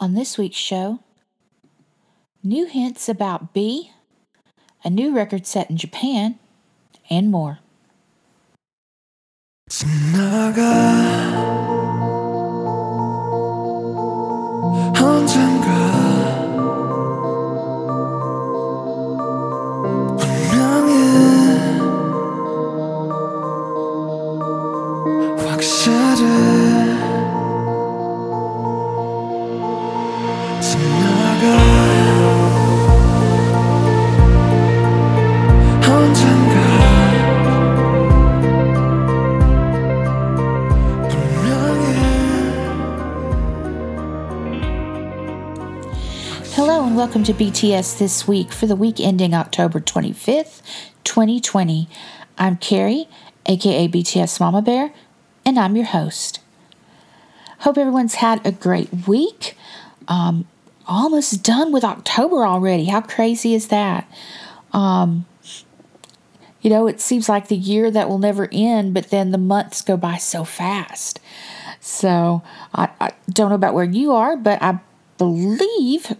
On this week's show, new hints about B, a new record set in Japan, and more. 지나가 언젠가 welcome to BTS This Week for the week ending October 25th, 2020. I'm Carrie, aka BTS Mama Bear, and I'm your host. Hope everyone's had a great week. Um, almost done with October already. How crazy is that? Um, you know, it seems like the year that will never end, but then the months go by so fast. So I, I don't know about where you are, but I believe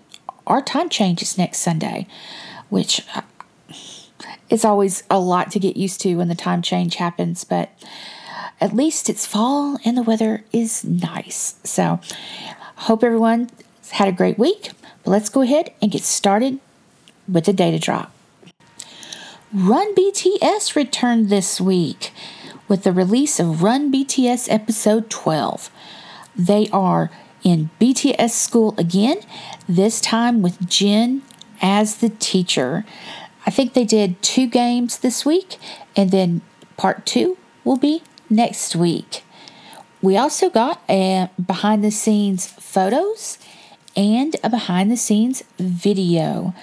our time changes next Sunday, which uh, it's always a lot to get used to when the time change happens, but at least it's fall and the weather is nice. So hope everyone had a great week. But let's go ahead and get started with the data drop. Run BTS returned this week with the release of Run BTS episode 12. They are in BTS school again, this time with Jin as the teacher. I think they did two games this week, and then part two will be next week. We also got a behind the scenes photos and a behind the scenes video.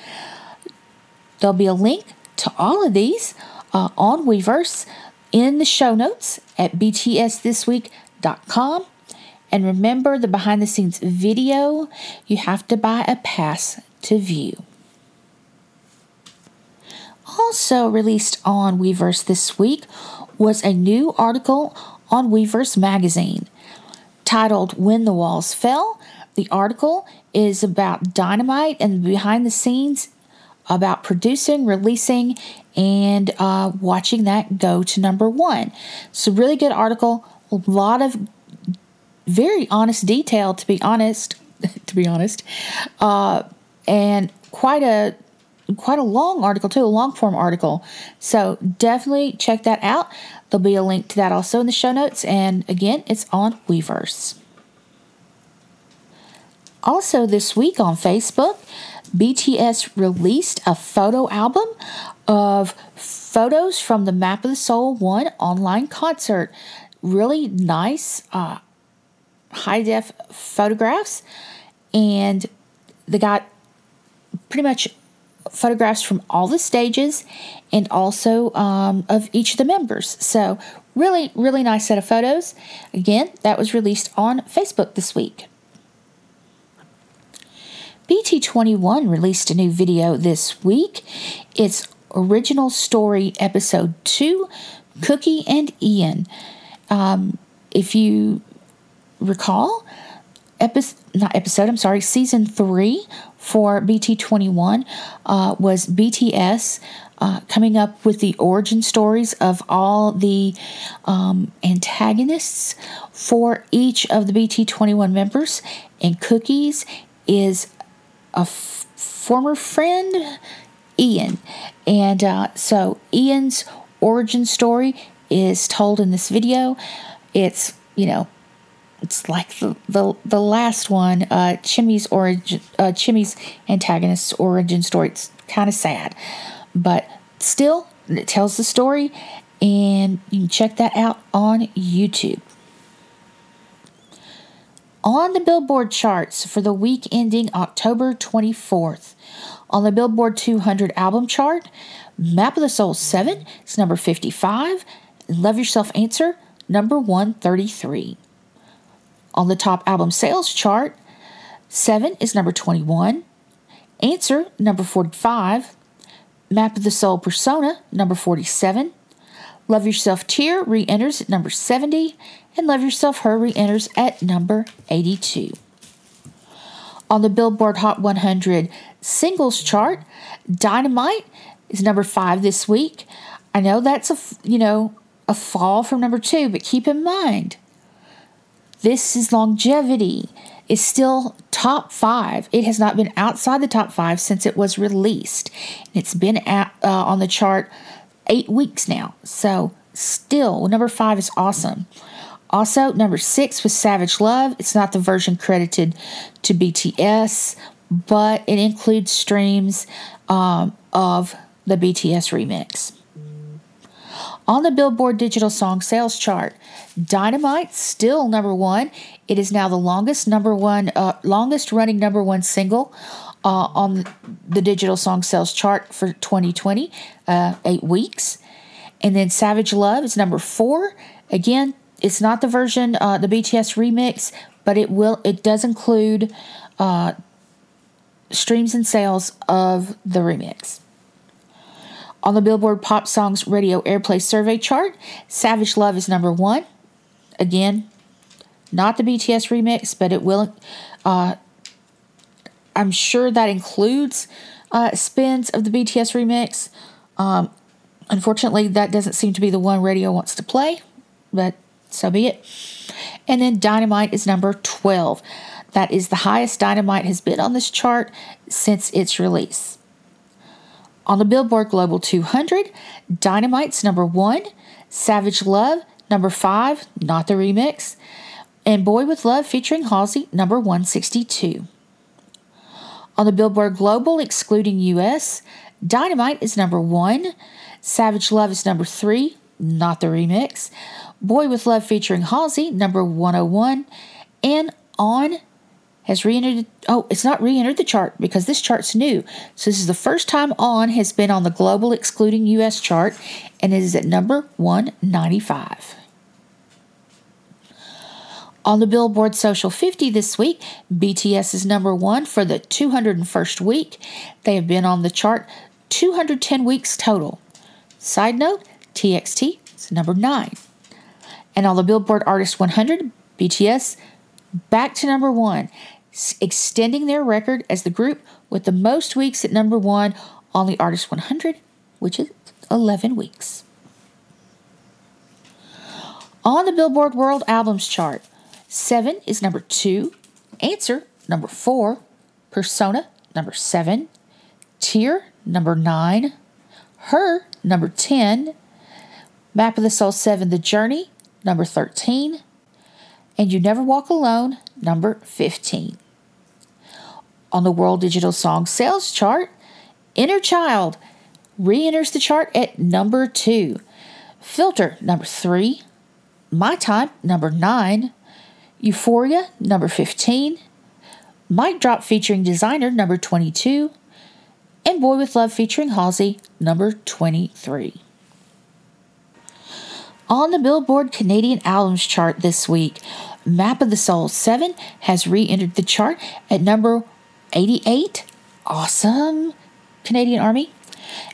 There'll be a link to all of these uh, on Weverse in the show notes at btsthisweek.com. And remember the behind the scenes video, you have to buy a pass to view. Also released on Weverse this week was a new article on Weverse magazine titled When the Walls Fell. The article is about Dynamite and behind the scenes about producing, releasing, and uh, watching that go to number one. It's a really good article, a lot of very honest detail, to be honest. to be honest, uh, and quite a quite a long article too, a long form article. So definitely check that out. There'll be a link to that also in the show notes, and again, it's on Weverse. Also, this week on Facebook, BTS released a photo album of photos from the Map of the Soul 1 online concert. Really nice, uh, high def photographs, and they got pretty much photographs from all the stages and also um, of each of the members. So, really, really nice set of photos. Again, that was released on Facebook this week. BT21 released a new video this week. It's Original Story Episode 2 Cookie and Ian. Um, if you recall, episode, not episode, I'm sorry, season 3 for BT21 uh, was BTS. Uh, coming up with the origin stories of all the um, antagonists for each of the BT21 members, and Cookies is a f- former friend, Ian. And uh, so Ian's origin story is told in this video. It's, you know, it's like the the, the last one, uh, Chimmy's origin, uh, Chimmy's antagonist's origin story. It's kind of sad, but still, it tells the story, and you can check that out on YouTube. On the Billboard charts for the week ending October 24th, on the Billboard 200 album chart, Map of the Soul 7 is number 55, Love Yourself Answer, number 133. On the top album sales chart, 7 is number 21, Answer, number 45, Map of the Soul Persona, number 47, Love Yourself Tear re enters at number 70, and Love Yourself Her re enters at number 82. On the Billboard Hot 100 singles chart, Dynamite is number five this week. I know that's a you know a fall from number two, but keep in mind this is longevity. Is still top five. It has not been outside the top five since it was released. It's been at, uh, on the chart eight weeks now. So still, number five is awesome. Also, number six was Savage Love. It's not the version credited to BTS, but it includes streams um, of the BTS remix. On the Billboard Digital Song Sales Chart, Dynamite still number one. It is now the longest number one, uh, longest running number one single uh, on the Digital Song Sales Chart for 2020, uh, eight weeks. And then Savage Love is number four. Again, it's not the version, uh, the BTS remix, but it will. It does include uh, streams and sales of the remix. On the Billboard Pop Songs Radio Airplay Survey chart, Savage Love is number one. Again, not the BTS remix, but it will. Uh, I'm sure that includes uh, spins of the BTS remix. Um, unfortunately, that doesn't seem to be the one radio wants to play, but so be it. And then Dynamite is number 12. That is the highest Dynamite has been on this chart since its release. On the Billboard Global 200, Dynamite's number one, Savage Love, number five, not the remix, and Boy with Love featuring Halsey, number 162. On the Billboard Global, excluding US, Dynamite is number one, Savage Love is number three, not the remix, Boy with Love featuring Halsey, number 101, and On has re-entered oh it's not re-entered the chart because this chart's new. So this is the first time on has been on the global excluding us chart and it is at number 195 on the billboard social 50 this week bts is number one for the 201st week. They have been on the chart 210 weeks total. Side note txt is number nine. And on the billboard artist 100 bts back to number one extending their record as the group with the most weeks at number one on the Artist 100, which is 11 weeks. On the Billboard World Albums chart, Seven is number two, Answer number four, Persona number seven, Tear number nine, Her number 10, Map of the Soul 7 The Journey number 13, and You Never Walk Alone number 15 on the World Digital Song Sales Chart, Inner Child re enters the chart at number two. Filter, number three. My Time, number nine. Euphoria, number 15. Mic Drop featuring Desiigner, number 22. And Boy with Love featuring Halsey, number 23. On the Billboard Canadian Albums chart this week, Map of the Soul 7 has re entered the chart at number 88. Awesome. Canadian Army.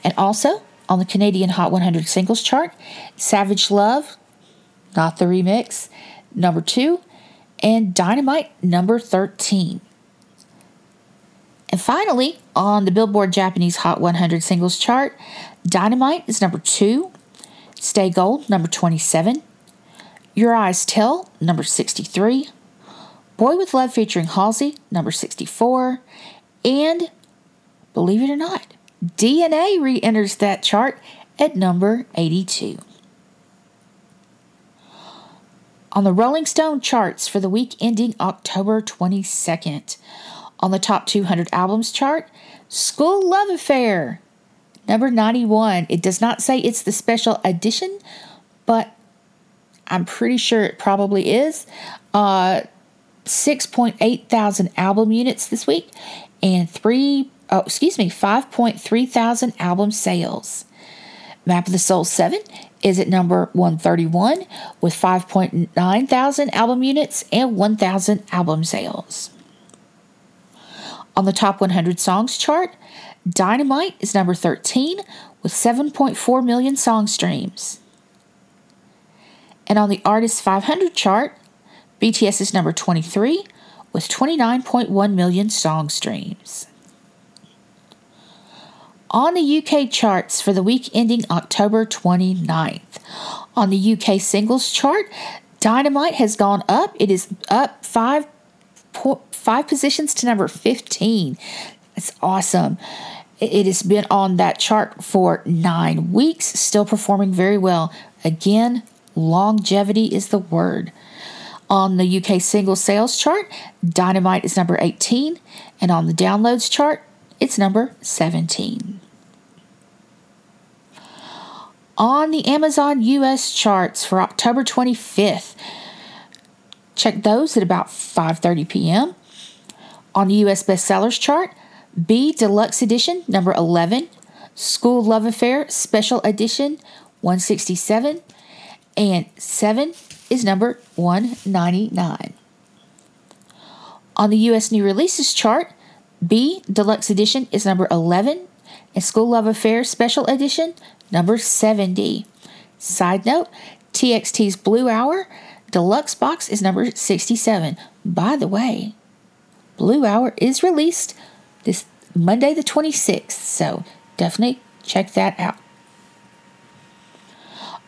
And also on the Canadian Hot 100 singles chart, Savage Love, not the remix, number two, and Dynamite, number 13. And finally, on the Billboard Japanese Hot 100 singles chart, Dynamite is number two, Stay Gold, number 27, Your Eyes Tell, number 63, Boy with Love featuring Halsey, number 64. And believe it or not, DNA re enters that chart at number 82. On the Rolling Stone charts for the week ending October 22nd, on the top 200 albums chart, Skool Luv Affair, number 91. It does not say it's the special edition, but I'm pretty sure it probably is. Uh, 6.8 thousand album units this week and 3 oh, excuse me 5.3 thousand album sales. Map of the soul 7 is at number 131 with 5.9 thousand album units and 1000 album sales. On the top 100 songs chart dynamite is number 13 with 7.4 million song streams. And on the artist 500 chart BTS is number 23 with 29.1 million song streams. On the UK charts for the week ending October 29th, on the UK singles chart, Dynamite has gone up. It is up five, five positions to number 15. That's awesome. It has been on that chart for nine weeks, still performing very well. Again, longevity is the word. On the UK single sales chart, Dynamite is number 18, and on the downloads chart, it's number 17. On the Amazon US charts for October 25th, check those at about 5:30 p.m. On the US bestsellers chart, B Deluxe Edition number 11, Skool Luv Affair Special Edition 167, and 7 is number 199. On the US New Releases chart, B Deluxe Edition is number 11, and Skool Luv Affair Special Edition number 70. Side note TXT's Blue Hour Deluxe Box is number 67. By the way, Blue Hour is released this Monday the 26th, so definitely check that out.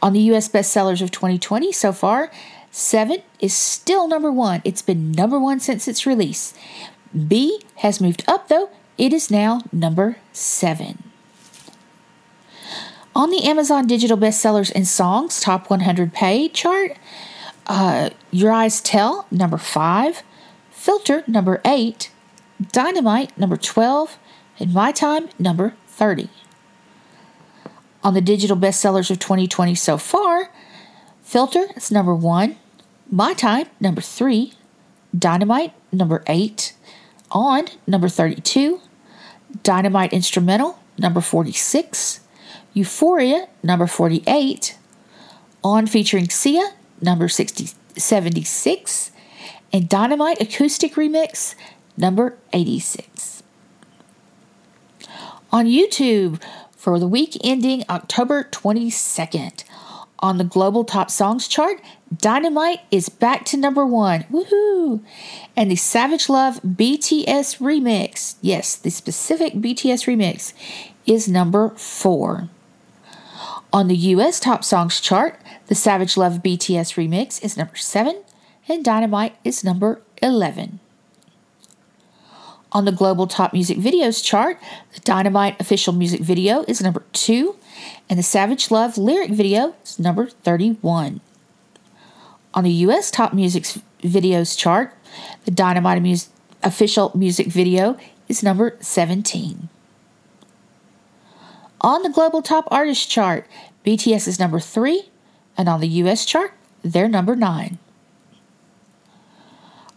On the US bestsellers of 2020 so far, Seven is still number one. It's been number one since its release. B has moved up though, it is now number seven. On the Amazon Digital Bestsellers and Songs Top 100 Pay chart, uh, Your Eyes Tell, number five, Filter, number eight, Dynamite, number 12, and My Time, number 30. On the digital bestsellers of 2020 so far, Filter is number one, My Time, number three, Dynamite, number eight, On, number 32, Dynamite Instrumental, number 46, Euphoria, number 48, On featuring Sia, number 60, 76, and Dynamite Acoustic Remix, number 86. On YouTube for the week ending October 22nd, on the global top songs chart, Dynamite is back to number one. Woohoo! And the Savage Love BTS remix, yes, the specific BTS remix, is number four. On the US top songs chart, the Savage Love BTS remix is number seven, and Dynamite is number 11. On the global top music videos chart, the Dynamite official music video is number 2, and the Savage Love lyric video is number 31. On the US top music videos chart, the Dynamite mu- official music video is number 17. On the global top artist chart, BTS is number 3, and on the US chart, they're number 9.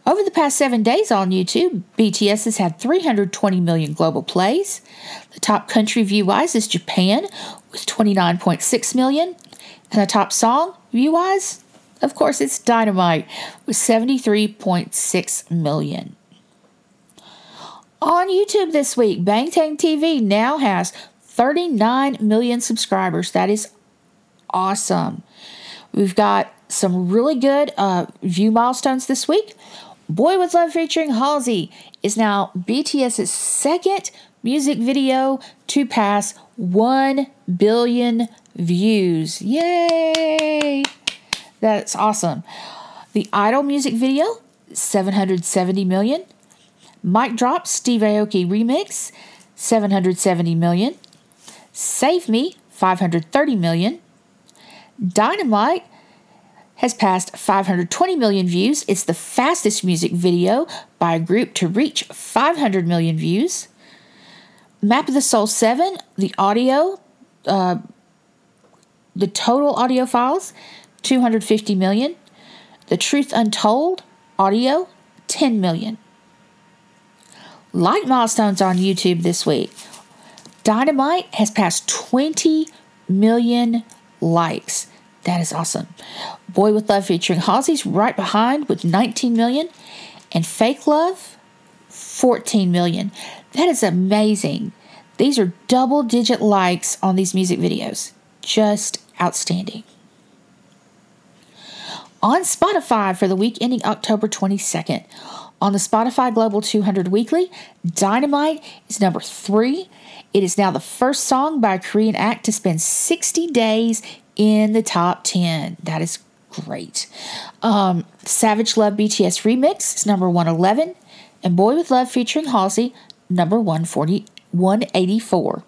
Over the past seven days on YouTube, BTS has had 320 million global plays. The top country view wise is Japan with 29.6 million. And the top song view wise, of course, it's Dynamite with 73.6 million. On YouTube this week, Bangtan TV now has 39 million subscribers. That is awesome. We've got some really good uh, view milestones this week. Boy with Love featuring Halsey is now BTS's second music video to pass 1 billion views. Yay! That's awesome. The Idol music video, 770 million. Mic Drop Steve Aoki remix, 770 million. Save Me, 530 million. Dynamite has passed 520 million views. It's the fastest music video by a group to reach 500 million views. Map of the Soul 7, the audio, uh, the total audio files, 250 million. The Truth Untold audio, 10 million. Like milestones on YouTube this week, Dynamite has passed 20 million likes. That is awesome. Boy with Love featuring Halsey's right behind with 19 million and Fake Love 14 million. That is amazing. These are double digit likes on these music videos. Just outstanding. On Spotify for the week ending October 22nd, On the Spotify Global 200 Weekly, Dynamite is number three. It is now the first song by a Korean act to spend 60 days in the top 10. That is great. Um, Savage Love BTS Remix is number 111. And Boy with Love featuring Halsey, number 140, 184.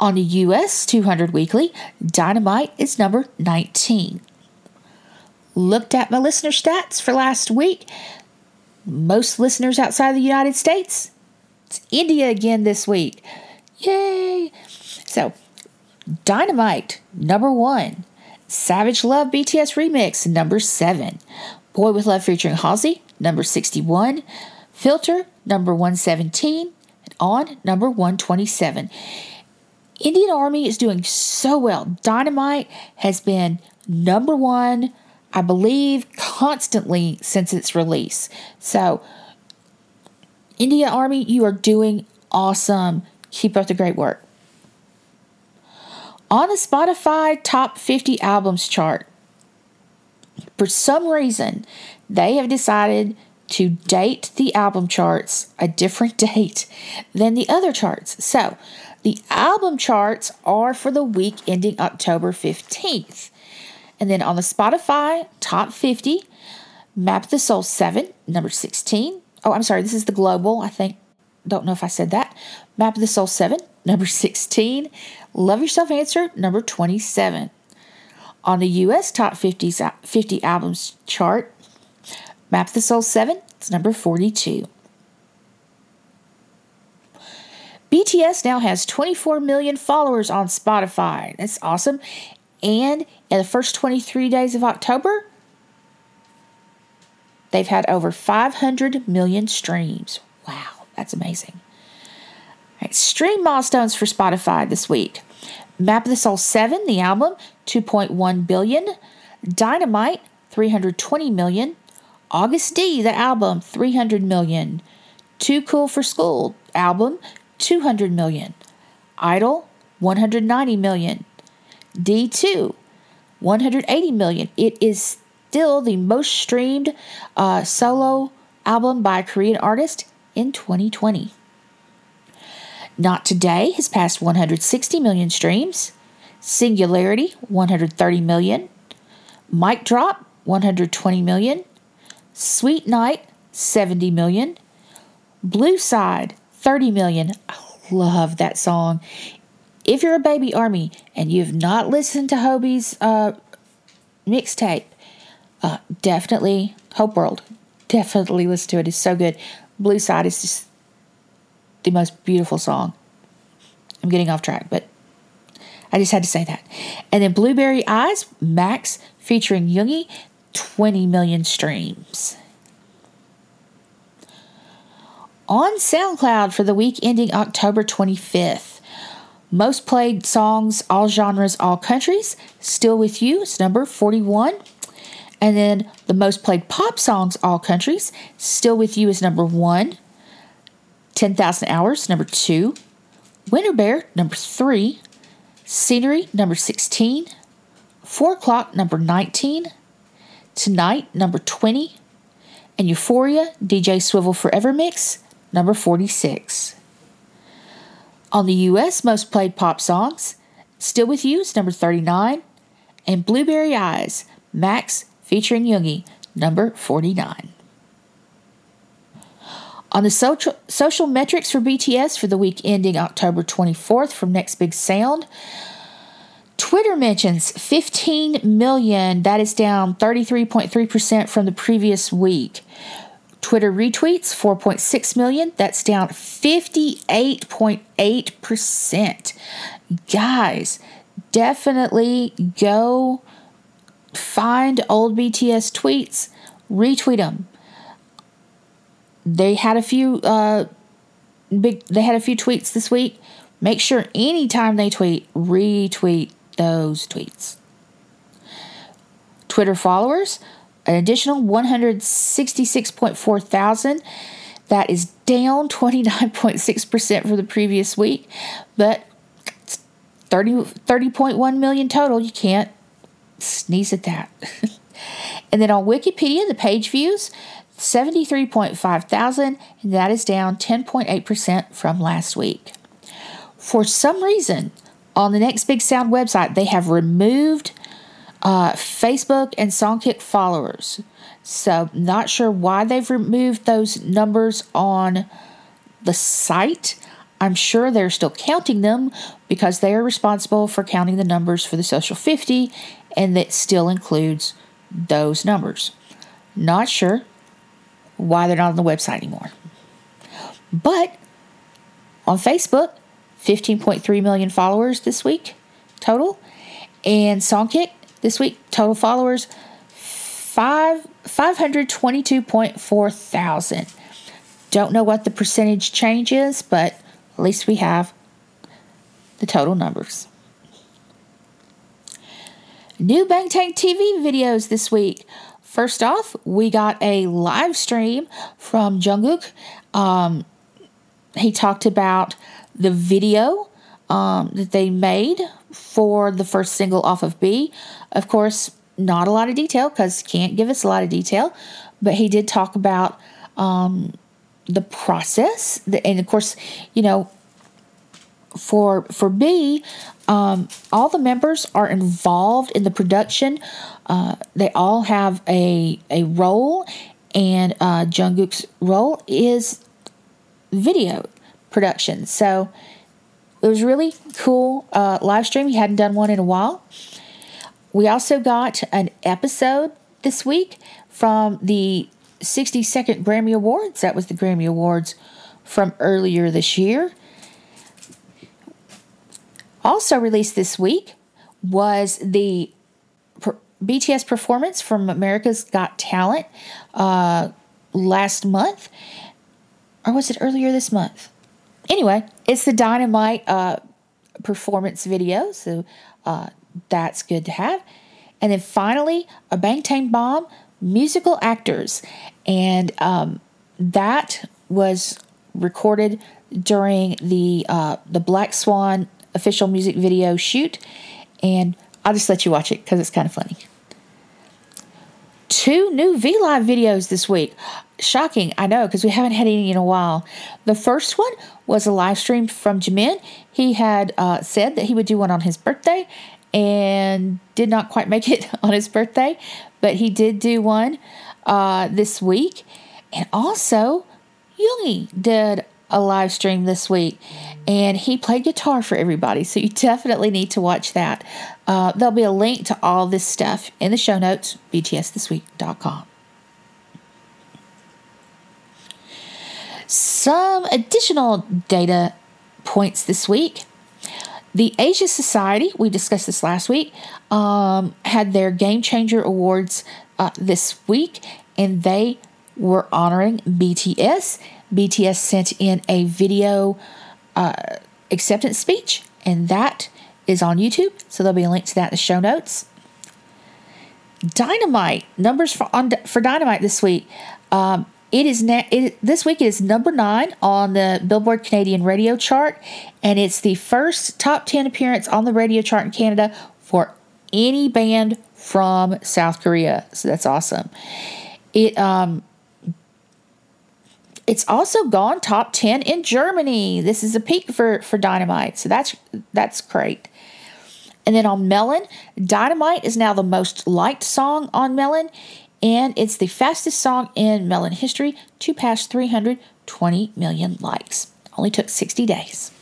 On the US 200 Weekly, Dynamite is number 19. Looked at my listener stats for last week. Most listeners outside the United States. It's India again this week. Yay! So, Dynamite, number one. Savage Love BTS Remix, number seven. Boy with Love featuring Halsey, number 61. Filter, number 117. And On, number 127. Indian Army is doing so well. Dynamite has been number one, I believe, constantly since its release. So, India Army, you are doing awesome. Keep up the great work. On the Spotify Top 50 Albums chart, for some reason, they have decided to date the album charts a different date than the other charts. So, the album charts are for the week ending October 15th. And then on the Spotify Top 50, Map the Soul 7, number 16. Oh, I'm sorry, this is the global. I think, don't know if I said that. Map the Soul 7, number 16. Love Yourself Answer, number 27. On the US Top 50, 50 Albums chart, Map the Soul 7 is number 42. BTS now has 24 million followers on Spotify. That's awesome. And in the first 23 days of October, they've had over 500 million streams. Wow, that's amazing. Right, stream milestones for Spotify this week. Map of the Soul 7, the album, 2.1 billion. Dynamite, 320 million. Agust D, the album, 300 million. 2 Cool 4 Skool album, 200 million. Idol, 190 million. D2, 180 million. It is still the most streamed uh, solo album by a Korean artist in 2020. Not Today has passed 160 million streams. Singularity, 130 million. Mic Drop, 120 million. Sweet Night, 70 million. Blue Side, 30 million. I love that song. If you're a baby army and you've not listened to Hobi's uh, mixtape, uh, definitely Hope World. Definitely listen to it. It's so good. Blue Side is just the most beautiful song. I'm getting off track, but I just had to say that. And then Blueberry Eyes, Max featuring Yoongi, 20 million streams. On SoundCloud for the week ending October 25th. Most played songs, all genres, all countries. Still with You is number 41. And then the most played pop songs, all countries. Still with You is number one. 10,000 Hours, number two. Winter Bear, number three. Scenery, number 16. 4 O'Clock, number 19. Tonight, number 20. And Euphoria, DJ Swivel Forever Mix, number 46. On the US most played pop songs, Still With You is number 39. And Blueberry Eyes, Max featuring Yoongi, number 49. On the social, social metrics for BTS for the week ending October 24th from Next Big Sound, Twitter mentions 15 million. That is down 33.3% from the previous week. Twitter retweets 4.6 million. That's down 58.8%. Guys, definitely go find old BTS tweets, retweet them they had a few uh, big. They had a few tweets this week. Make sure anytime they tweet, retweet those tweets. Twitter followers, an additional 166.4 thousand. That is down 29.6% from the previous week, but 30, 30.1 million total. You can't sneeze at that. and then on Wikipedia, the page views, 73.5 thousand, and that is down 10.8% from last week. For some reason, on the Next Big Sound website, they have removed uh, Facebook and Songkick followers. So, not sure why they've removed those numbers on the site. I'm sure they're still counting them because they are responsible for counting the numbers for the Social 50, and that still includes those numbers. Not sure why they're not on the website anymore. But on Facebook, 15.3 million followers this week total. And Songkick this week, total followers, five 522.4 thousand. Don't know what the percentage change is, but at least we have the total numbers. New Bangtan TV videos this week. First off, we got a live stream from Jungkook. Um, he talked about the video um, that they made for the first single off of B. Of course, not a lot of detail because can't give us a lot of detail, but he did talk about um, the process, and of course, you know, for for B, um, all the members are involved in the production. Uh, they all have a a role, and uh, Jungkook's role is video production. So it was really cool uh, live stream. He hadn't done one in a while. We also got an episode this week from the 62nd Grammy Awards. That was the Grammy Awards from earlier this year. Also released this week was the BTS performance from America's Got Talent uh, last month. Or was it earlier this month? Anyway, it's the Dynamite uh, performance video. So uh, that's good to have. And then finally, a Bangtan Bomb musical actors. And um, that was recorded during the uh, the Black Swan official music video shoot, and I'll just let you watch it because it's kind of funny. Two new V Live videos this week. Shocking, I know, because we haven't had any in a while. The first one was a live stream from Jimin. He had uh, said that he would do one on his birthday and did not quite make it on his birthday, but he did do one uh, this week. And also, Yoongi did a live stream this week and he played guitar for everybody. So you definitely need to watch that. Uh, there'll be a link to all this stuff in the show notes, btsthisweek.com. Some additional data points this week. The Asia Society, we discussed this last week, um, had their Game Changer Awards uh, this week, and they were honoring BTS. BTS sent in a video uh, acceptance speech, and that is on YouTube. So there'll be a link to that in the show notes. Dynamite numbers for on for Dynamite this week. Um, it is na- it, this week. Is number nine on the Billboard Canadian radio chart, and it's the first top ten appearance on the radio chart in Canada for any band from South Korea. So that's awesome. It um it's also gone top 10 in Germany. This is a peak for, for Dynamite. So that's that's great. And then on Melon, Dynamite is now the most liked song on Melon, and it's the fastest song in Melon history to pass 320 million likes. Only took 60 days.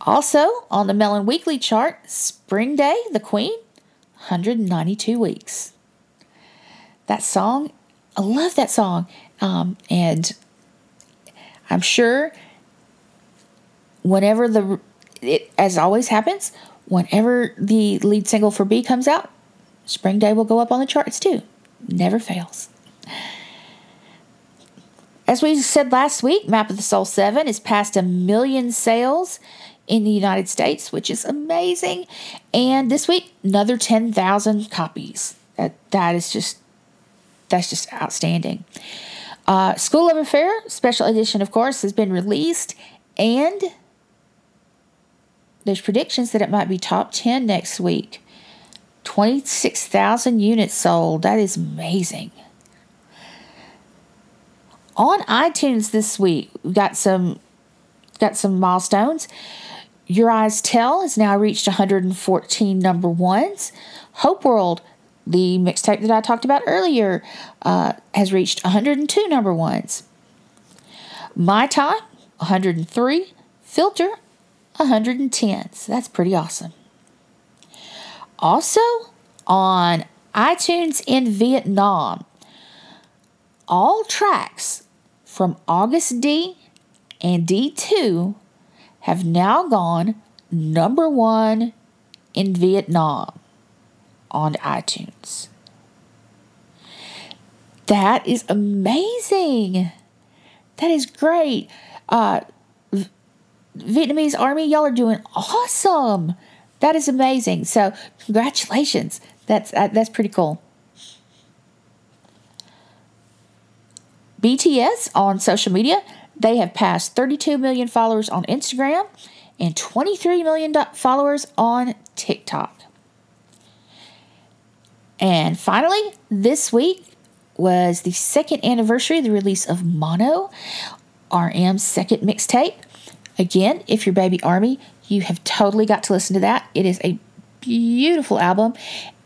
Also on the Melon Weekly chart, Spring Day, The Queen, 192 weeks. That song I love that song. Um, and I'm sure whenever the, it, as always happens, whenever the lead single for B comes out, Spring Day will go up on the charts too. Never fails. As we said last week, Map of the Soul 7 is past a million sales in the United States, which is amazing. And this week, another 10,000 copies. That, that is just that's just outstanding. Uh, Skool Luv Affair special edition, of course, has been released, and there's predictions that it might be top 10 next week. 26,000 units sold. That is amazing. On iTunes this week, we got some got some milestones. Your Eyes Tell has now reached 114 number ones. Hope World, the mixtape that I talked about earlier, uh, has reached 102 number ones. My Time, 103. Filter, 110. So that's pretty awesome. Also, on iTunes in Vietnam, all tracks from Agust D and D2 have now gone number one in Vietnam on iTunes. That is amazing. That is great. Uh, Vietnamese army, y'all are doing awesome. That is amazing. So, congratulations. That's uh, that's pretty cool. BTS on social media, they have passed 32 million followers on Instagram and 23 million followers on TikTok. And finally, this week was the second anniversary of the release of Mono, RM's second mixtape. Again, if you're Baby Army, you have totally got to listen to that. It is a beautiful album,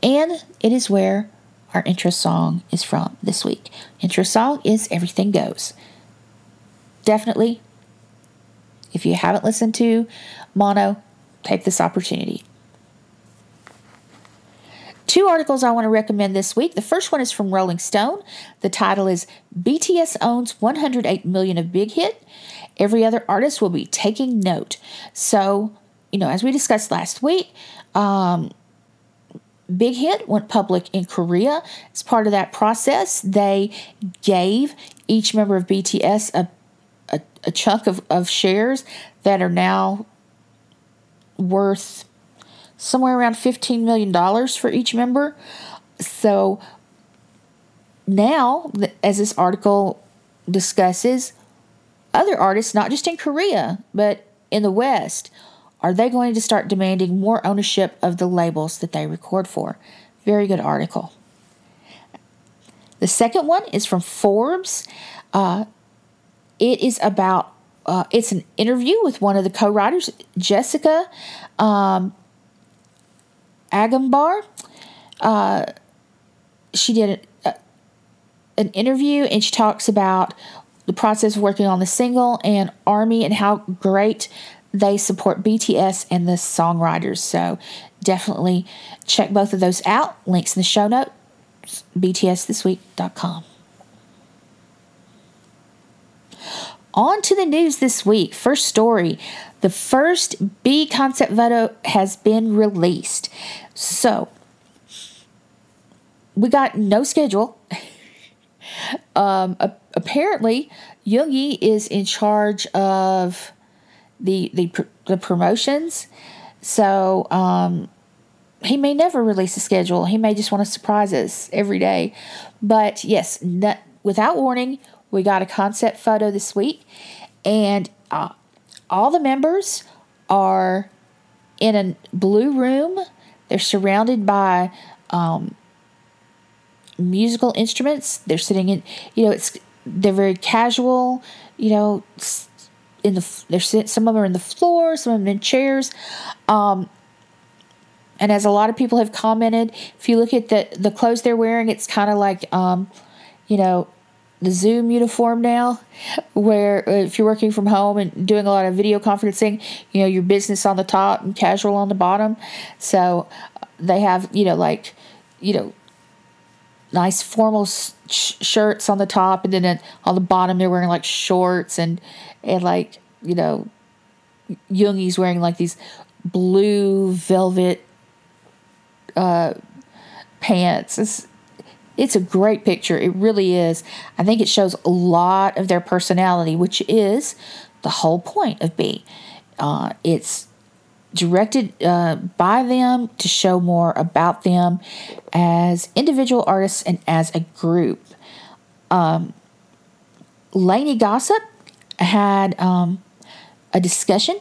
and it is where our intro song is from this week. Intro song is Everything Goes. Definitely, if you haven't listened to Mono, take this opportunity. Two articles I want to recommend this week. The first one is from Rolling Stone. The title is BTS owns 108 million of big hit every other artist will be taking note. So, you know, as we discussed last week, um, Big Hit went public in Korea. As part of that process, they gave each member of BTS a, a, a chunk of, of shares that are now worth somewhere around $15 million for each member. So now, as this article discusses, other artists, not just in Korea, but in the West, are they going to start demanding more ownership of the labels that they record for? Very good article. The second one is from Forbes. Uh, it is about uh, it's an interview with one of the co-writers, Jessica um, Agombar. Uh, she did a, an interview and she talks about the process of working on the single and Army and how great they support BTS and the songwriters. So definitely check both of those out. Links in the show notes, btsthisweek.com. On to the news this week. First story the first B concept photo has been released. So, we got no schedule. um, apparently, Yoongi is in charge of the the the promotions, so um, he may never release a schedule. He may just want to surprise us every day. But yes, without warning, we got a concept photo this week, and uh, all the members are in a blue room. They're surrounded by um, musical instruments. They're sitting in, you know, it's they're very casual. You know, in the they're some of them are in the floor, some of them in chairs. Um, and as a lot of people have commented, if you look at the the clothes they're wearing, it's kind of like, um, you know, the Zoom uniform now, where uh, if you're working from home and doing a lot of video conferencing, you know, your business on the top and casual on the bottom. So uh, they have, you know, like, you know, nice formal sh- shirts on the top, and then on the bottom they're wearing like shorts and and like you know, Yoongi's wearing like these blue velvet uh, pants. It's it's a great picture. It really is. I think it shows a lot of their personality, which is the whole point of B. Uh, it's directed uh, by them to show more about them as individual artists and as a group. Um, Gossip had um, a discussion.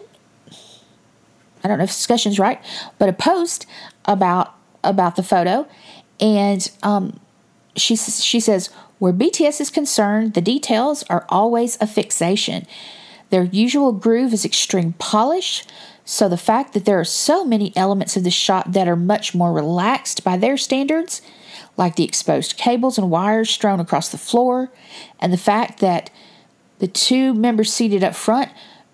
I don't know if discussion's right, but a post about about the photo, and um, she she says where BTS is concerned, the details are always a fixation. Their usual groove is extreme polish, so the fact that there are so many elements of the shot that are much more relaxed by their standards, like the exposed cables and wires strewn across the floor, and the fact that the two members seated up front,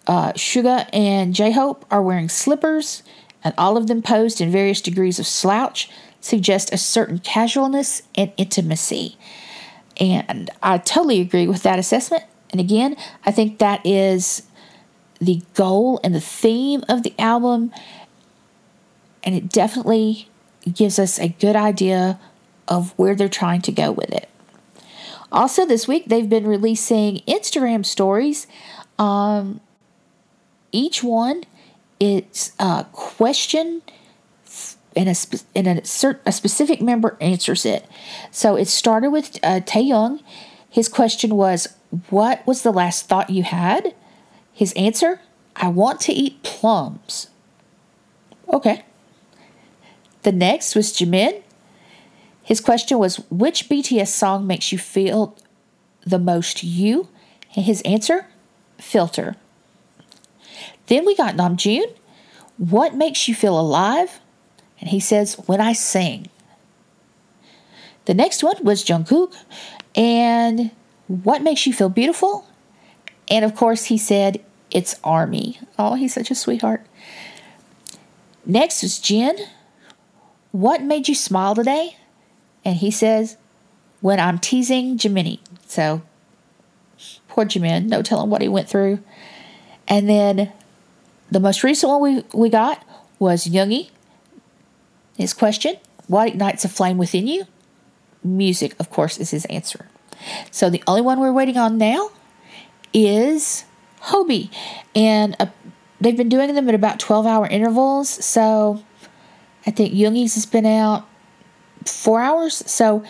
uh, Suga and J Hope, are wearing slippers, and all of them posed in various degrees of slouch, suggest a certain casualness and intimacy. And I totally agree with that assessment. And again, I think that is the goal and the theme of the album. And it definitely gives us a good idea of where they're trying to go with it. Also, this week they've been releasing Instagram stories. Um, each one it's a question and a, and a, cert, a specific member answers it. So it started with uh, Taehyung. His question was, What was the last thought you had? His answer, I want to eat plums. Okay. The next was Jimin. His question was, Which BTS song makes you feel the most you? And his answer, Filter. Then we got Namjoon. What makes you feel alive? And he says, When I sing. The next one was Jungkook. And what makes you feel beautiful? And of course, he said, It's Army. Oh, he's such a sweetheart. Next is Jin. What made you smile today? And he says, When I'm teasing Jiminy. So, poor Jimin, no telling what he went through. And then the most recent one we, we got was Yoongi. His question What ignites a flame within you? Music, of course, is his answer. So the only one we're waiting on now is Hobi. And uh, they've been doing them at about 12 hour intervals. So I think Yoongi's has been out four hours. So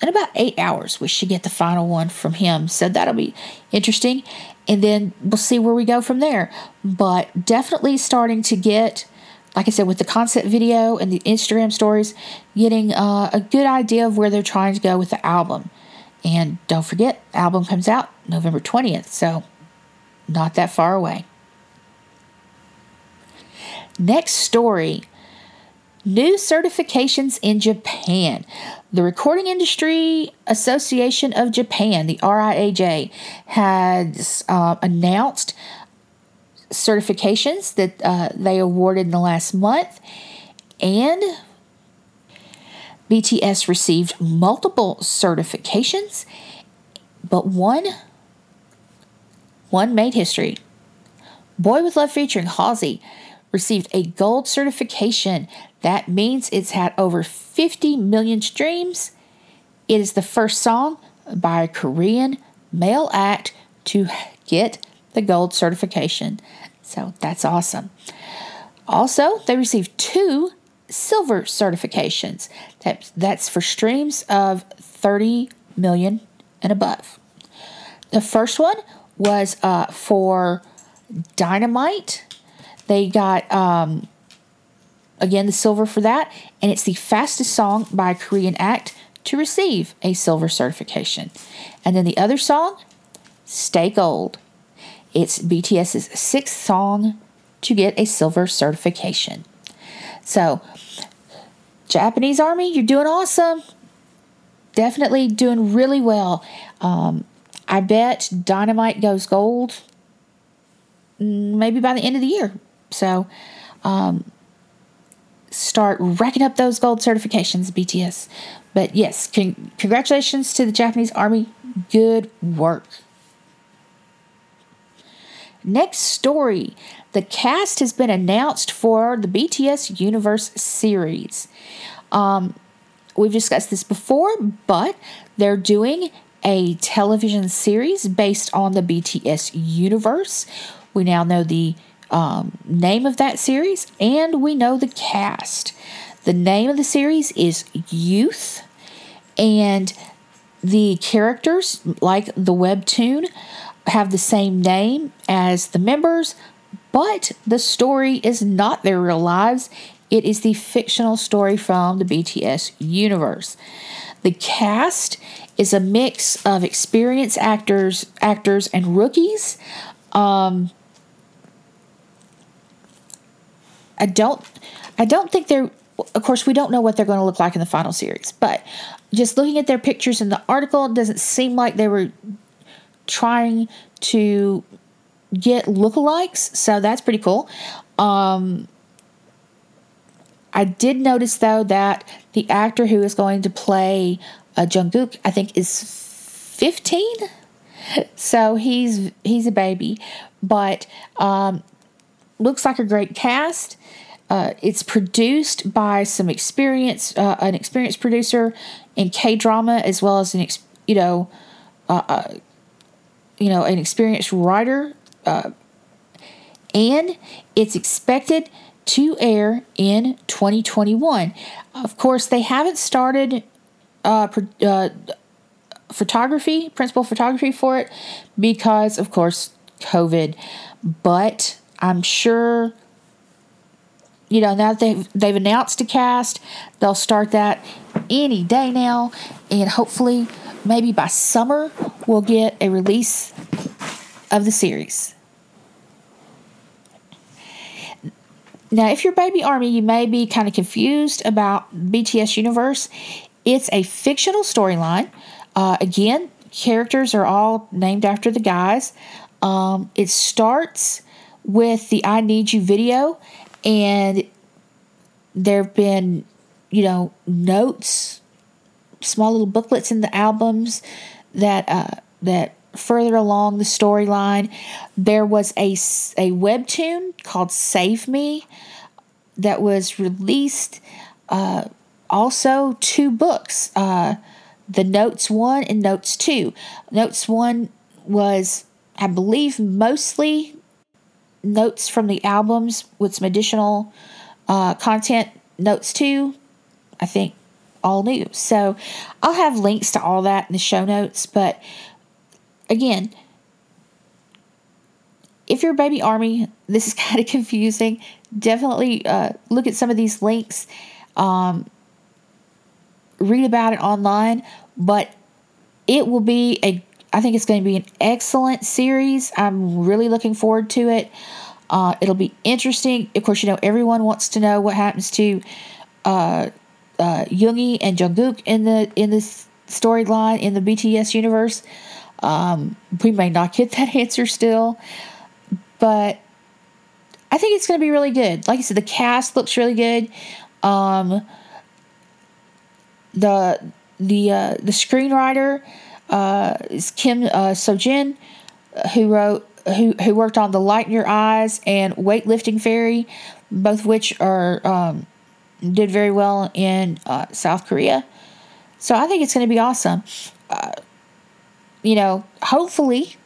in about eight hours, we should get the final one from him. So that'll be interesting and then we'll see where we go from there. But definitely starting to get, like I said, with the concept video and the Instagram stories, getting uh, a good idea of where they're trying to go with the album. And don't forget, album comes out November 20th, so not that far away. Next story new certifications in Japan. The Recording Industry Association of Japan, the RIAJ, has uh, announced certifications that uh, they awarded in the last month, and BTS received multiple certifications, but one one made history. Boy with Love featuring Halsey received a gold certification that means it's had over 50 million streams. It is the first song by a Korean male act to get the gold certification. So that's awesome. Also, they received two silver certifications. That, that's for streams of 30 million and above. The first one was uh, for Dynamite. They got um, Again, the silver for that, and it's the fastest song by a Korean act to receive a silver certification. And then the other song, Stay Gold. It's BTS's sixth song to get a silver certification. So, Japanese Army, you're doing awesome. Definitely doing really well. Um, I bet Dynamite goes gold mm, maybe by the end of the year. So, um, start racking up those gold certifications, BTS. But yes, con- congratulations to the Japanese Army. Good work. Next story the cast has been announced for the BTS Universe series. Um, we've discussed this before, but they're doing a television series based on the BTS universe. We now know the um, name of that series, and we know the cast. The name of the series is Youth, and the characters, like the webtoon, have the same name as the members, but the story is not their real lives. It is the fictional story from the BTS universe. The cast is a mix of experienced actors, actors and rookies. Um, I don't, I don't think they're. Of course, we don't know what they're going to look like in the final series, but just looking at their pictures in the article, it doesn't seem like they were trying to get lookalikes, so that's pretty cool. Um, I did notice though that the actor who is going to play uh, Jungkook, I think, is fifteen, so he's he's a baby, but um, looks like a great cast. Uh, it's produced by some experience, uh, an experienced producer in K drama, as well as an ex- you know, uh, uh you know, an experienced writer, uh, and it's expected to air in 2021. Of course, they haven't started uh, photography, principal photography for it, because of course COVID, but I'm sure you know now that they've they've announced a cast, they'll start that any day now, and hopefully maybe by summer we'll get a release of the series. Now, if you're Baby Army, you may be kind of confused about BTS Universe. It's a fictional storyline. Uh, again, characters are all named after the guys. Um, it starts with the I Need You video, and there have been, you know, notes, small little booklets in the albums that uh, that further along the storyline. There was a a webtoon called Save Me that was released. Uh, also, two books. Uh, the Notes 1 and Notes 2. Notes 1 was, I believe, mostly notes from the albums with some additional uh, content. Notes 2, I think, all new. So I'll have links to all that in the show notes. But again, if you're a baby army, this is kind of confusing. Definitely uh, look at some of these links. Um, read about it online, but it will be a I think it's going to be an excellent series. I'm really looking forward to it. Uh, it'll be interesting. Of course, you know everyone wants to know what happens to uh, uh, and Jungkook in the in this storyline in the BTS universe. Um, we may not get that answer still, but I think it's going to be really good. Like I said, the cast looks really good. Um, the the uh, the screenwriter uh, is Kim uh, Sojin, who wrote who who worked on The Light in Your Eyes and Weightlifting Fairy, both which are um, did very well in uh, South Korea. So I think it's going to be awesome. You know, hopefully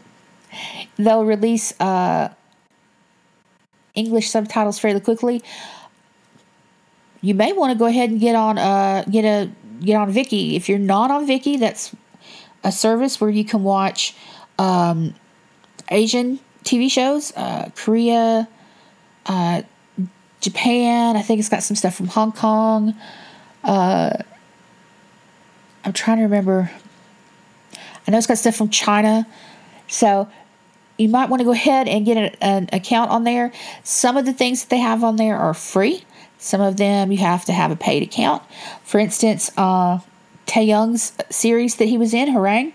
they'll release uh, English subtitles fairly quickly. You may want to go ahead and get on uh, get a get on Viki. If you're not on Viki, that's a service where you can watch um, Asian TV shows, uh, Korea, uh, Japan. I think it's got some stuff from Hong Kong. Uh, I'm trying to remember. I know it's got stuff from China. So you might want to go ahead and get an, an account on there. Some of the things that they have on there are free. Some of them you have to have a paid account. For instance, uh, Taehyung's series that he was in, Hwarang,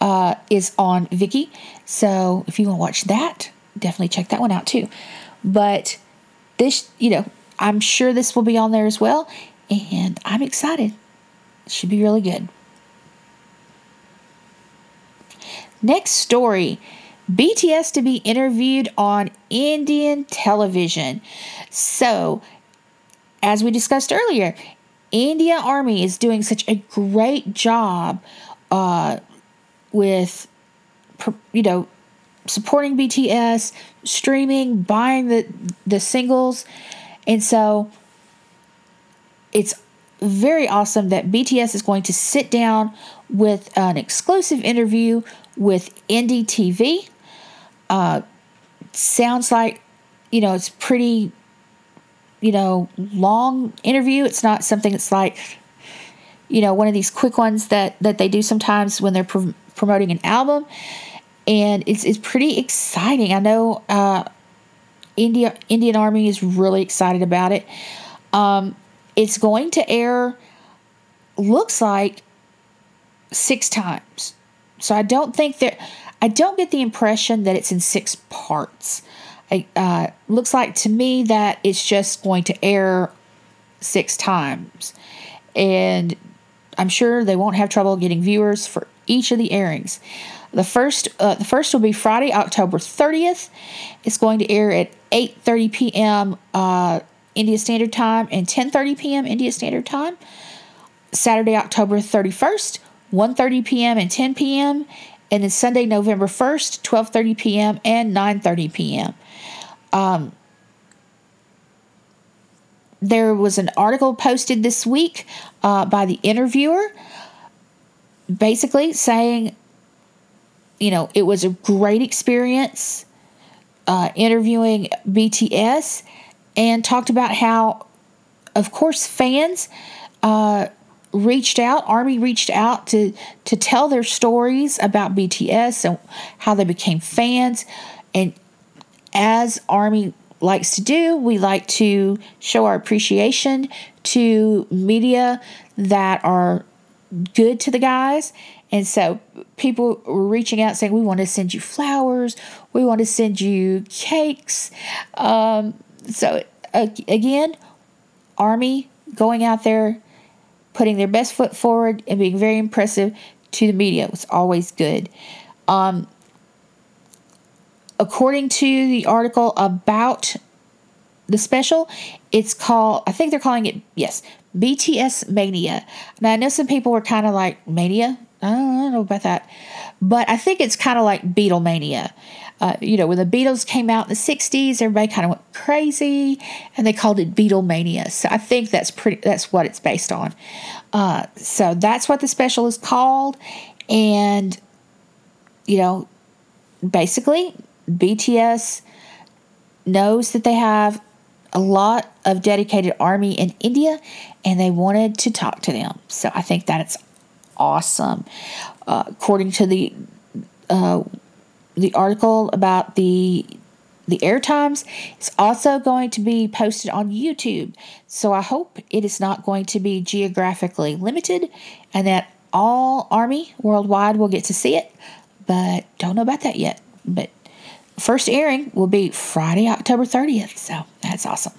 uh, is on Viki. So if you want to watch that, definitely check that one out too. But this, you know, I'm sure this will be on there as well. And I'm excited. It should be really good. Next story BTS to be interviewed on Indian television. So, as we discussed earlier, India Army is doing such a great job uh, with, you know, supporting BTS, streaming, buying the the singles, and so it's very awesome that BTS is going to sit down with an exclusive interview with NDTV uh, sounds like, you know, it's pretty you know, long interview. It's not something that's like, you know, one of these quick ones that that they do sometimes when they're pro- promoting an album, and it's it's pretty exciting. I know uh, India Indian Army is really excited about it. Um, it's going to air. Looks like six times. So I don't think that I don't get the impression that it's in six parts. It uh, looks like to me that it's just going to air six times, and I'm sure they won't have trouble getting viewers for each of the airings. The first, uh, the first will be Friday, October 30th. It's going to air at 8:30 p.m. Uh, India Standard Time and 10:30 p.m. India Standard Time. Saturday, October 31st, 1:30 p.m. and 10 p.m. and then Sunday, November 1st, 12:30 p.m. and 9:30 p.m. Um, there was an article posted this week uh, by the interviewer basically saying, you know, it was a great experience uh, interviewing BTS and talked about how, of course, fans uh, reached out, Army reached out to, to tell their stories about BTS and how they became fans. And as Army likes to do, we like to show our appreciation to media that are good to the guys. And so people were reaching out saying, We want to send you flowers, we want to send you cakes. Um, so, again, Army going out there, putting their best foot forward, and being very impressive to the media was always good. Um, according to the article about the special, it's called, I think they're calling it, yes, BTS Mania. Now, I know some people were kind of like, Mania? I don't, I don't know about that. But I think it's kind of like Beatlemania. Uh, you know, when the Beatles came out in the 60s, everybody kind of went crazy and they called it Beatlemania. So I think that's pretty, that's what it's based on. Uh, so that's what the special is called. And, you know, basically, BTS knows that they have a lot of dedicated army in India and they wanted to talk to them. So I think that it's awesome. Uh, according to the uh, the article about the the air times, it's also going to be posted on YouTube. So I hope it is not going to be geographically limited and that all Army worldwide will get to see it. But don't know about that yet. But first airing will be Friday, October 30th. So that's awesome.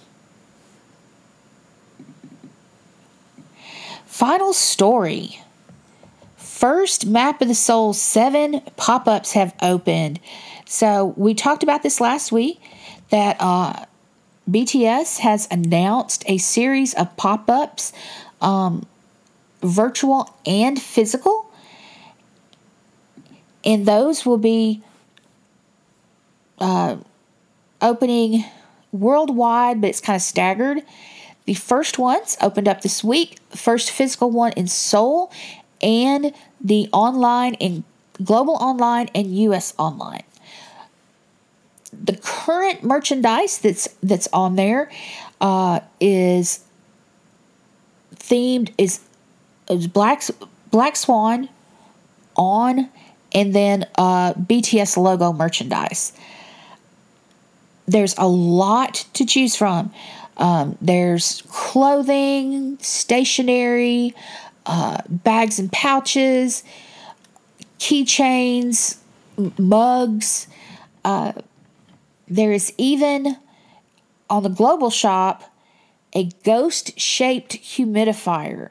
Final story. First Map of the Soul 7 pop ups have opened. So we talked about this last week that uh, BTS has announced a series of pop ups, um, virtual and physical. And those will be uh, opening worldwide, but it's kind of staggered. The first ones opened up this week. First physical one in Seoul, and the online and global online and U.S. online. The current merchandise that's that's on there uh, is themed is, is Black Black Swan on, and then uh, BTS logo merchandise there's a lot to choose from. Um, there's clothing, stationery, uh, bags and pouches, keychains, mugs. Uh, there is even on the global shop a ghost shaped humidifier.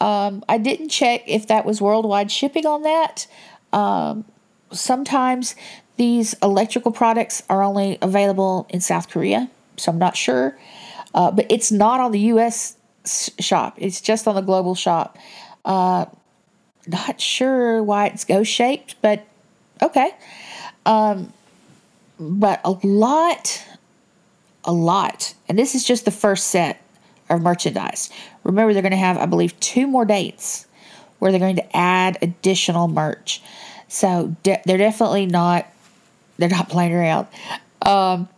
Um, I didn't check if that was worldwide shipping on that. Um, sometimes these electrical products are only available in South Korea, so I'm not sure. Uh, but it's not on the U.S. shop, it's just on the global shop. Uh, not sure why it's ghost shaped, but okay. Um, but a lot, a lot, and this is just the first set of merchandise. Remember, they're going to have, I believe, two more dates where they're going to add additional merch. So de- they're definitely not they're not playing around. Um,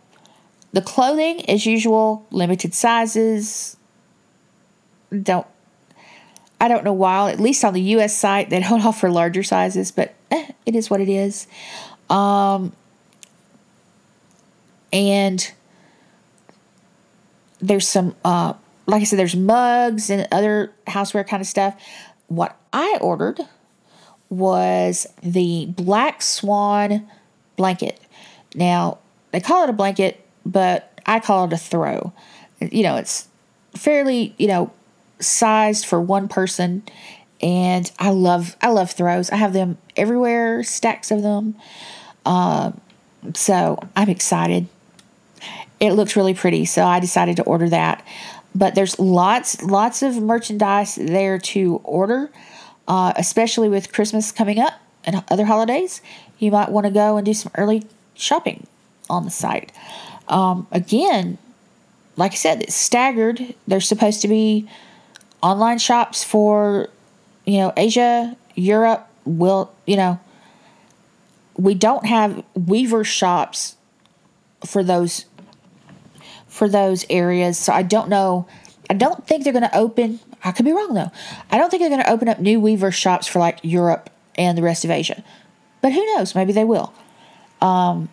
the clothing, as usual, limited sizes. Don't I don't know why. At least on the U.S. site, they don't offer larger sizes, but eh, it is what it is. Um, and there's some, uh, like I said, there's mugs and other houseware kind of stuff. What I ordered was the Black Swan blanket. Now, they call it a blanket, but I call it a throw. You know, it's fairly, you know, sized for one person and I love I love throws. I have them everywhere, stacks of them. Uh, so I'm excited. It looks really pretty, so I decided to order that. But there's lots lots of merchandise there to order, uh, especially with Christmas coming up and other holidays. You might want to go and do some early shopping on the site. Um, again, like I said, it's staggered. They're supposed to be online shops for, you know, Asia, Europe, will, you know, we don't have Weverse shops for those for those areas. So I don't know. I don't think they're going to open. I could be wrong though. I don't think they're going to open up new Weverse shops for like Europe and the rest of Asia. But who knows? Maybe they will. Um,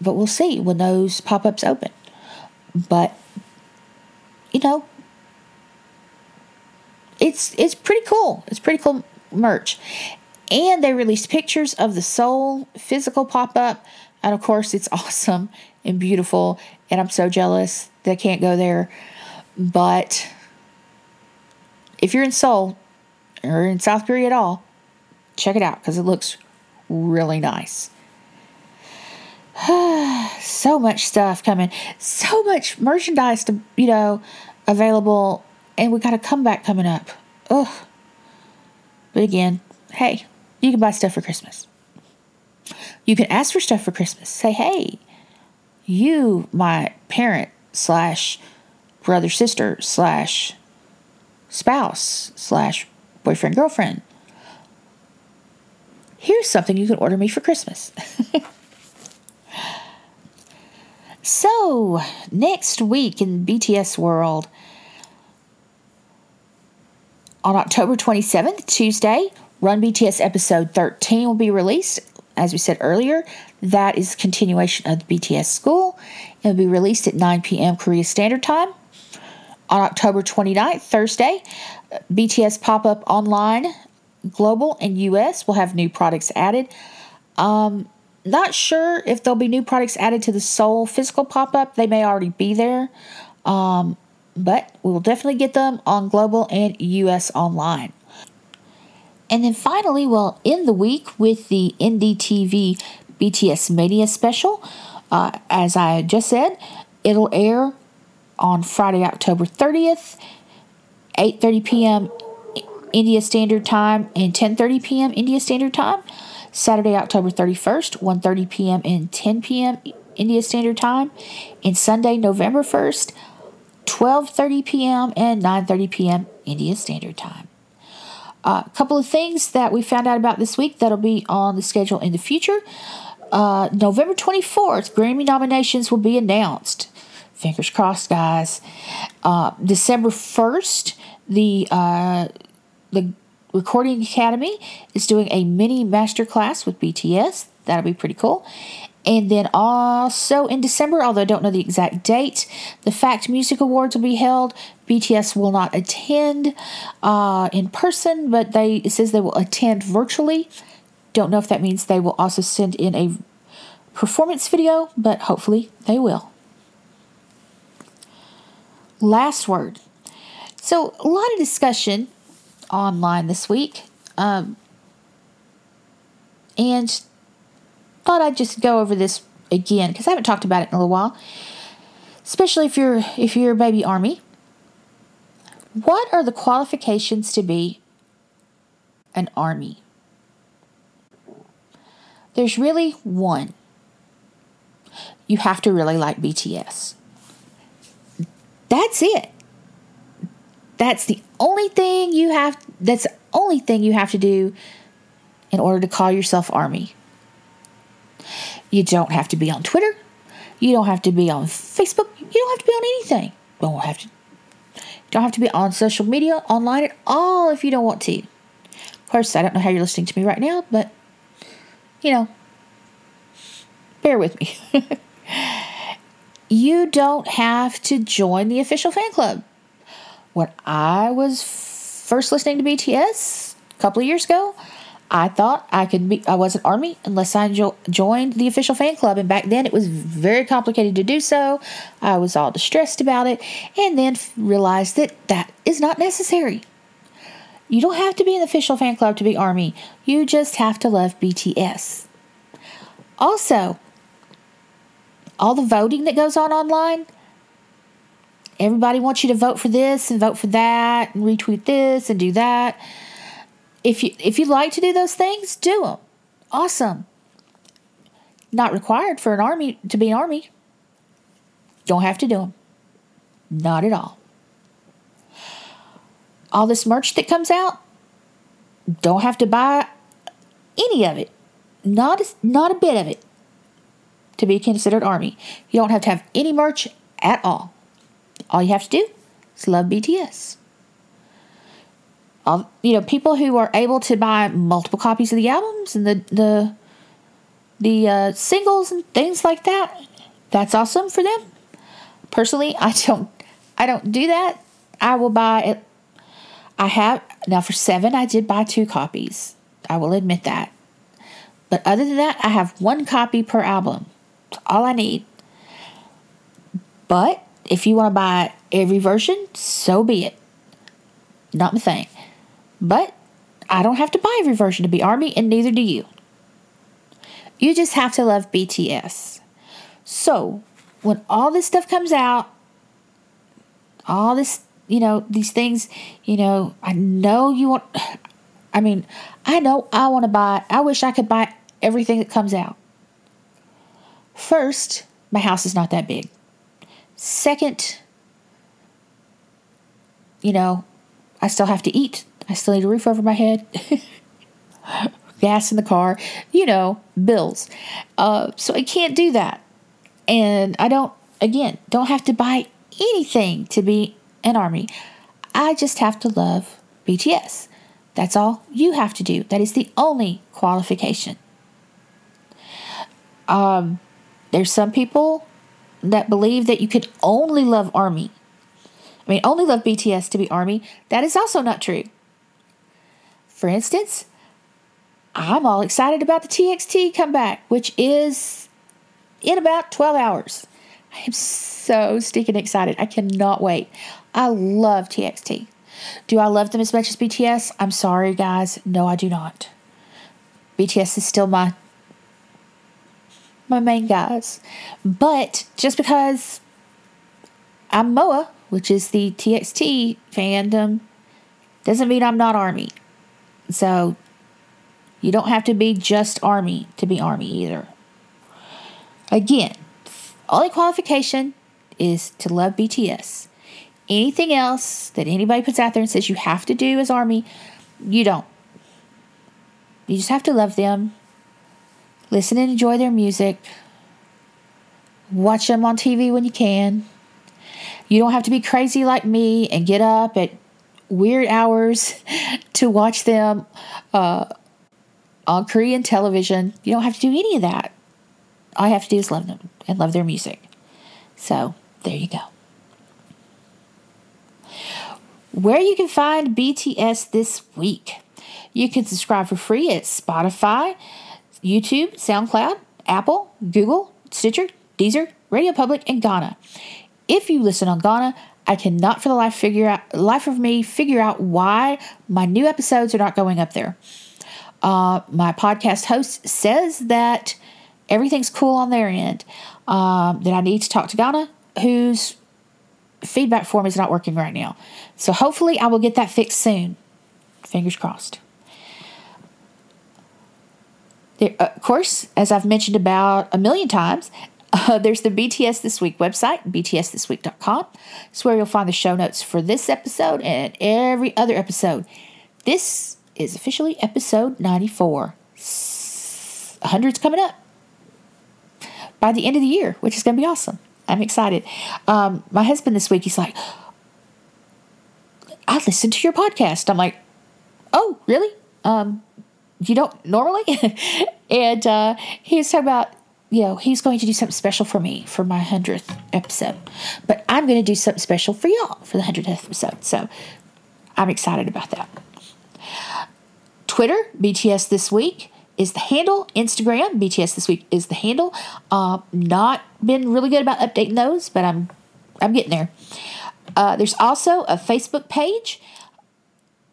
but we'll see when those pop ups open. But you know, it's it's pretty cool. It's pretty cool merch. And they released pictures of the Seoul physical pop up. And of course, it's awesome and beautiful. And I'm so jealous that I can't go there. But if you're in Seoul or in South Korea at all, check it out because it looks really nice. so much stuff coming, so much merchandise to, you know, available and we got a comeback coming up. Ugh. But again, hey, you can buy stuff for Christmas. You can ask for stuff for Christmas. Say, hey, you, my parent slash brother, sister slash spouse slash boyfriend, girlfriend. Here's something you can order me for Christmas. so, next week in BTS world, on October 27th, Tuesday, Run BTS episode 13 will be released. As we said earlier, that is continuation of the BTS school. It will be released at 9 p.m. Korea Standard Time. On October 29th, Thursday, BTS pop up online, global, and US will have new products added. Um, not sure if there'll be new products added to the Seoul physical pop up. They may already be there. Um, but we will definitely get them on global and US online. And then finally, we'll end the week with the NDTV BTS Mania special. Uh, as I just said, it'll air on Friday, October 30th, 8:30 p.m. India Standard Time and 10:30 p.m. India Standard Time. Saturday, October 31st, 1:30 p.m. and 10 p.m. India Standard Time, and Sunday, November 1st, 12:30 p.m. and 9:30 p.m. India Standard Time. A uh, couple of things that we found out about this week that'll be on the schedule in the future. Uh, November 24th, Grammy nominations will be announced. Fingers crossed, guys. Uh, December 1st, the uh, the Recording Academy is doing a mini masterclass with BTS. That'll be pretty cool. And then also in December, although I don't know the exact date, the Fact Music Awards will be held. BTS will not attend uh, in person, but they it says they will attend virtually. Don't know if that means they will also send in a performance video, but hopefully they will. Last word. So a lot of discussion online this week, um, and thought I'd just go over this again because I haven't talked about it in a little while. Especially if you're if you're a baby army. What are the qualifications to be an army? There's really one. You have to really like BTS. That's it. That's the only thing you have that's the only thing you have to do in order to call yourself army. You don't have to be on Twitter. You don't have to be on Facebook. You don't have to be on anything. You don't have to. Don't have to be on social media, online at all if you don't want to. Of course, I don't know how you're listening to me right now, but you know, bear with me. you don't have to join the official fan club. When I was first listening to BTS a couple of years ago, I thought I could be, I wasn't Army unless I jo- joined the official fan club. And back then it was very complicated to do so. I was all distressed about it and then realized that that is not necessary. You don't have to be an official fan club to be Army, you just have to love BTS. Also, all the voting that goes on online, everybody wants you to vote for this and vote for that and retweet this and do that if you if you like to do those things, do them. Awesome. Not required for an army to be an army. Don't have to do them. Not at all. All this merch that comes out, don't have to buy any of it. Not a, not a bit of it to be considered army. You don't have to have any merch at all. All you have to do is love BTS all, you know, people who are able to buy multiple copies of the albums and the the the uh, singles and things like that. That's awesome for them. Personally, I don't I don't do that. I will buy it. I have now for seven. I did buy two copies. I will admit that. But other than that, I have one copy per album. That's all I need. But if you want to buy every version, so be it. Not my thing. But I don't have to buy every version to be Army, and neither do you. You just have to love BTS. So, when all this stuff comes out, all this, you know, these things, you know, I know you want, I mean, I know I want to buy, I wish I could buy everything that comes out. First, my house is not that big. Second, you know, I still have to eat I still need a roof over my head, gas in the car, you know, bills. Uh, so I can't do that. And I don't, again, don't have to buy anything to be an army. I just have to love BTS. That's all you have to do. That is the only qualification. Um, there's some people that believe that you could only love Army. I mean, only love BTS to be Army. That is also not true. For instance, I'm all excited about the TXT comeback, which is in about 12 hours. I am so stinking excited. I cannot wait. I love TXT. Do I love them as much as BTS? I'm sorry, guys. No, I do not. BTS is still my my main guys. But just because I'm MOA, which is the TXT fandom, doesn't mean I'm not Army. So you don't have to be just Army to be Army either. Again, only qualification is to love BTS. Anything else that anybody puts out there and says you have to do as Army, you don't. You just have to love them, listen and enjoy their music, watch them on TV when you can. You don't have to be crazy like me and get up at weird hours to watch them uh, on Korean television. You don't have to do any of that. All have to do is love them and love their music. So there you go. Where you can find BTS this week. You can subscribe for free at Spotify, YouTube, SoundCloud, Apple, Google, Stitcher, Deezer, Radio Public, and Gaana. If you listen on Gaana, I cannot for the life figure out life of me figure out why my new episodes are not going up there. Uh, my podcast host says that everything's cool on their end. Um, that I need to talk to Gaana, whose feedback form is not working right now. So hopefully I will get that fixed soon. Fingers crossed. There, of course, as I've mentioned about a million times, uh, there's the BTS This Week website, btsthisweek.com. It's where you'll find the show notes for this episode and every other episode. This is officially episode 94. 100's coming up. by the end of the year, which is going to be awesome. I'm excited. Um, my husband this week, he's like, I listened to your podcast. I'm like, oh, really? Um, you don't normally? and uh, he was talking about, you know, he's going to do something special for me for my 100th episode. But I'm going to do something special for y'all for the 100th episode. So I'm excited about that. Twitter, BTS This Week is the handle. Instagram, BTS This Week is the handle. Uh, not been really good about updating those, but I'm I'm getting there. Uh, there's also a Facebook page.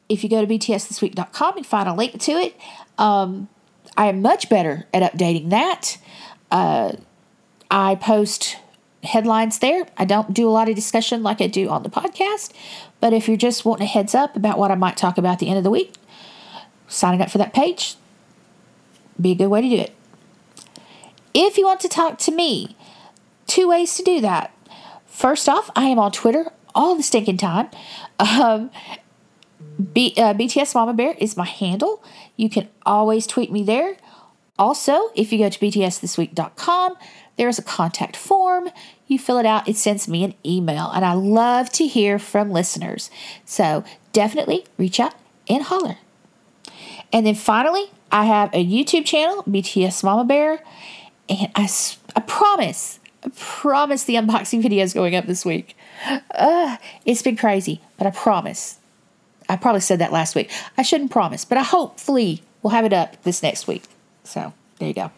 If you go to btsthisweek.com, you can find a link to it. Um, I am much better at updating that. Uh, I post headlines there. I don't do a lot of discussion like I do on the podcast, but if you're just wanting a heads up about what I might talk about at the end of the week, signing up for that page be a good way to do it. If you want to talk to me, two ways to do that. First off, I am on Twitter all the stinking time. Um, B, uh, BTS Mama Bear is my handle. You can always tweet me there. Also, if you go to btsthisweek.com, there is a contact form. You fill it out, it sends me an email, and I love to hear from listeners. So definitely reach out and holler. And then finally, I have a YouTube channel, BTS Mama Bear, and I, I promise, I promise the unboxing video is going up this week. Uh, it's been crazy, but I promise. I probably said that last week. I shouldn't promise, but I hopefully will have it up this next week. So there you go.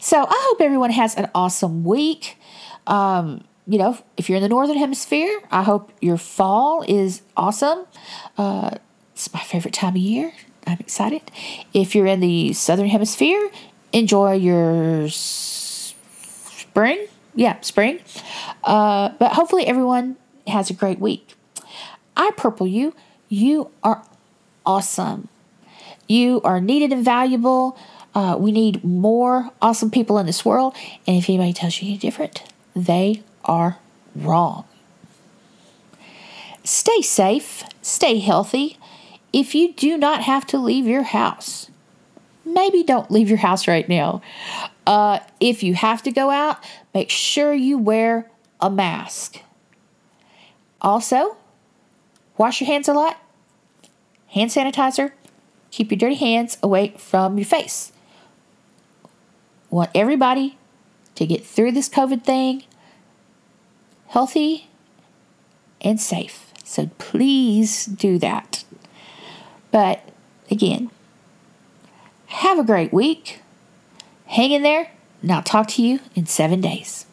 So I hope everyone has an awesome week. Um, you know, if you're in the northern hemisphere, I hope your fall is awesome. Uh, it's my favorite time of year. I'm excited. If you're in the southern hemisphere, enjoy your spring. Yeah, spring. Uh, but hopefully, everyone has a great week. I purple you. You are awesome. You are needed and valuable. Uh, we need more awesome people in this world. And if anybody tells you any different, they are wrong. Stay safe, stay healthy, if you do not have to leave your house, maybe don't leave your house right now. Uh, if you have to go out, make sure you wear a mask. Also, wash your hands a lot, hand sanitizer, keep your dirty hands away from your face. Want everybody to get through this COVID thing healthy and safe. So please do that. But again, have a great week. Hang in there, and I'll talk to you in seven days.